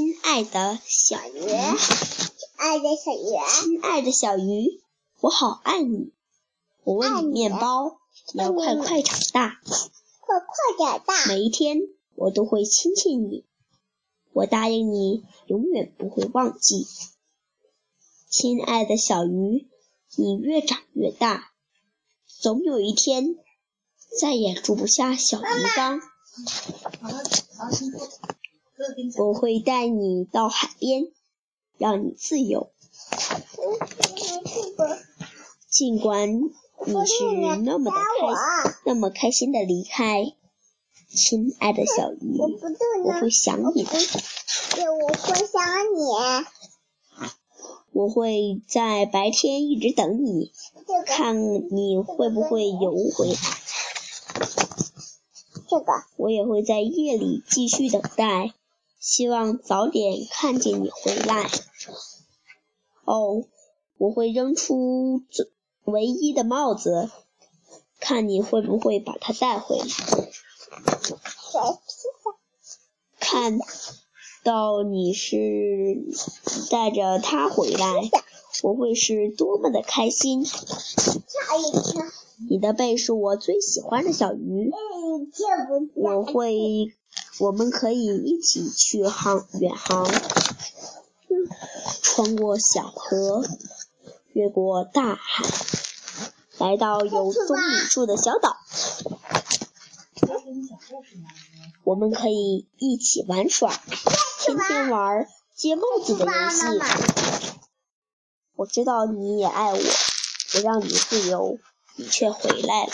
亲爱的小鱼，亲爱的小鱼，亲爱的小鱼，我好爱你。我喂你面包，你要快快长大，快快长大。每一天我都会亲亲你，我答应你，永远不会忘记。亲爱的小鱼，你越长越大，总有一天再也住不下小鱼缸。我会带你到海边，让你自由。尽管你是那么的开，那么开心的离开，亲爱的小鱼，我会想你的。我会想你。我会在白天一直等你，看你会不会游回来。这个。我也会在夜里继续等待。希望早点看见你回来。哦，我会扔出最唯一的帽子，看你会不会把它带回来。看到你是带着它回来，我会是多么的开心。你的背是我最喜欢的小鱼，我会。我们可以一起去航远航，穿过小河，越过大海，来到有棕榈树的小岛。我们可以一起玩耍，天天玩接帽子的游戏。我知道你也爱我，我让你自由，你却回来了。